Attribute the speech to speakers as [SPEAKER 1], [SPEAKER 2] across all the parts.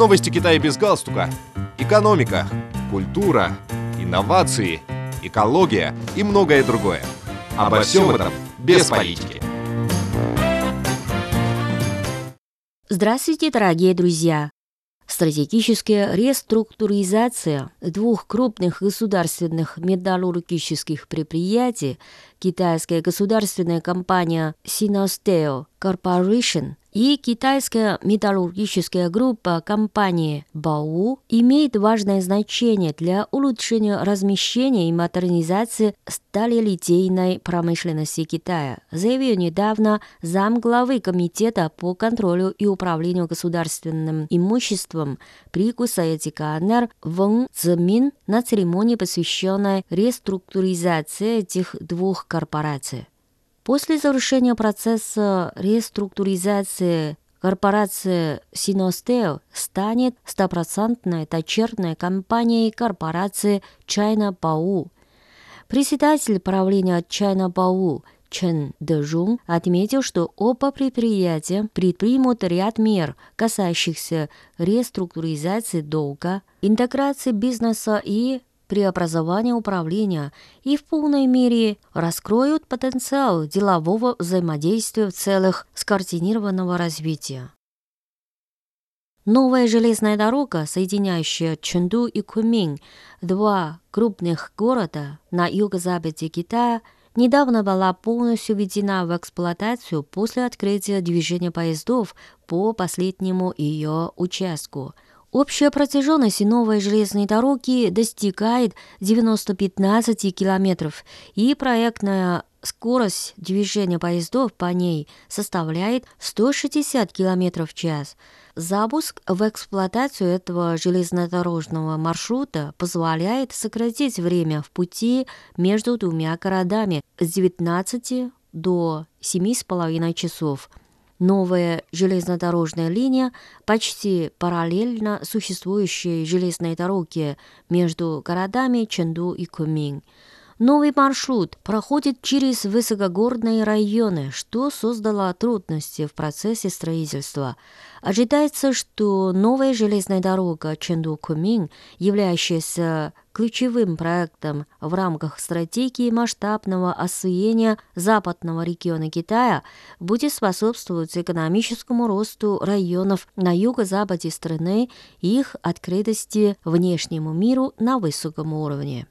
[SPEAKER 1] Новости Китая без галстука. Экономика, культура, инновации, экология и многое другое. Обо всем этом без политики.
[SPEAKER 2] Здравствуйте, дорогие друзья! Стратегическая реструктуризация двух крупных государственных металлургических предприятий, китайская государственная компания Sinosteo Corporation и китайская металлургическая группа компании БАУ имеет важное значение для улучшения размещения и модернизации сталелитейной промышленности Китая, заявил недавно замглавы Комитета по контролю и управлению государственным имуществом при Кусаете КНР Вэн Цзэмин на церемонии, посвященной реструктуризации этих двух корпораций. После завершения процесса реструктуризации корпорация Синостео станет стопроцентной дочерной компанией корпорации China Bau. Председатель правления China Bau Чен Дэжун отметил, что оба предприятия предпримут ряд мер, касающихся реструктуризации долга, интеграции бизнеса и преобразования управления и в полной мере раскроют потенциал делового взаимодействия в целях скоординированного развития. Новая железная дорога, соединяющая Чэнду и Куньмин, два крупных города на юго-западе Китая, недавно была полностью введена в эксплуатацию после открытия движения поездов по последнему ее участку – Общая протяженность новой железной дороги достигает 915 километров, и проектная скорость движения поездов по ней составляет 160 километров в час. Запуск в эксплуатацию этого железнодорожного маршрута позволяет сократить время в пути между двумя городами с 19 до 7,5 часов – Новая железнодорожная линия почти параллельно существующей железной дороге между городами Чэнду и Кумин. Новый маршрут проходит через высокогорные районы, что создало трудности в процессе строительства. Ожидается, что новая железная дорога Чэнду-Кумин, являющаяся ключевым проектом в рамках стратегии масштабного освоения западного региона Китая, будет способствовать экономическому росту районов на юго-западе страны и их открытости внешнему миру на высоком уровне.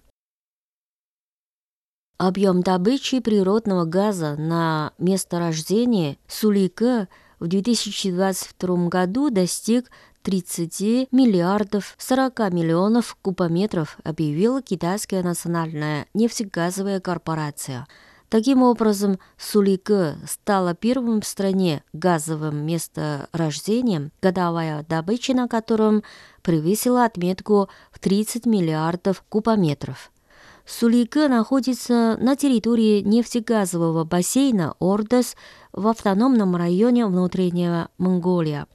[SPEAKER 2] Объем добычи природного газа на месторождении Сулика в 2022 году достиг 30 миллиардов 40 миллионов кубометров, объявила китайская национальная нефтегазовая корпорация. Таким образом, Сулика стала первым в стране газовым месторождением, годовая добыча на котором превысила отметку в 30 миллиардов кубометров. Сулика находится на территории нефтегазового бассейна Ордос в автономном районе внутреннего Монголия.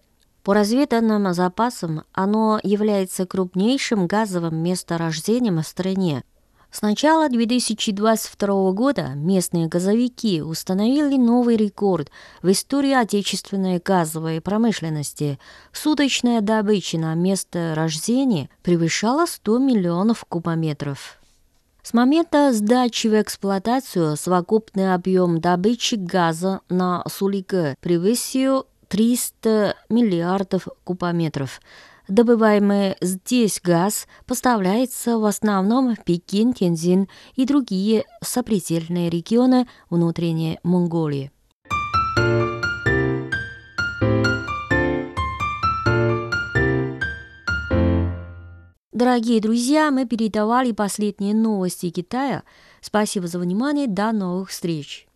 [SPEAKER 2] По разведанным запасам оно является крупнейшим газовым месторождением в стране. С начала 2022 года местные газовики установили новый рекорд в истории отечественной газовой промышленности. Суточная добыча на месторождении превышала 100 миллионов кубометров. С момента сдачи в эксплуатацию совокупный объем добычи газа на Сулике превысил 300 миллиардов кубометров. Добываемый здесь газ поставляется в основном в Пекин, Тензин и другие сопредельные регионы внутренней Монголии. Дорогие друзья, мы передавали последние новости Китая. Спасибо за внимание. До новых встреч.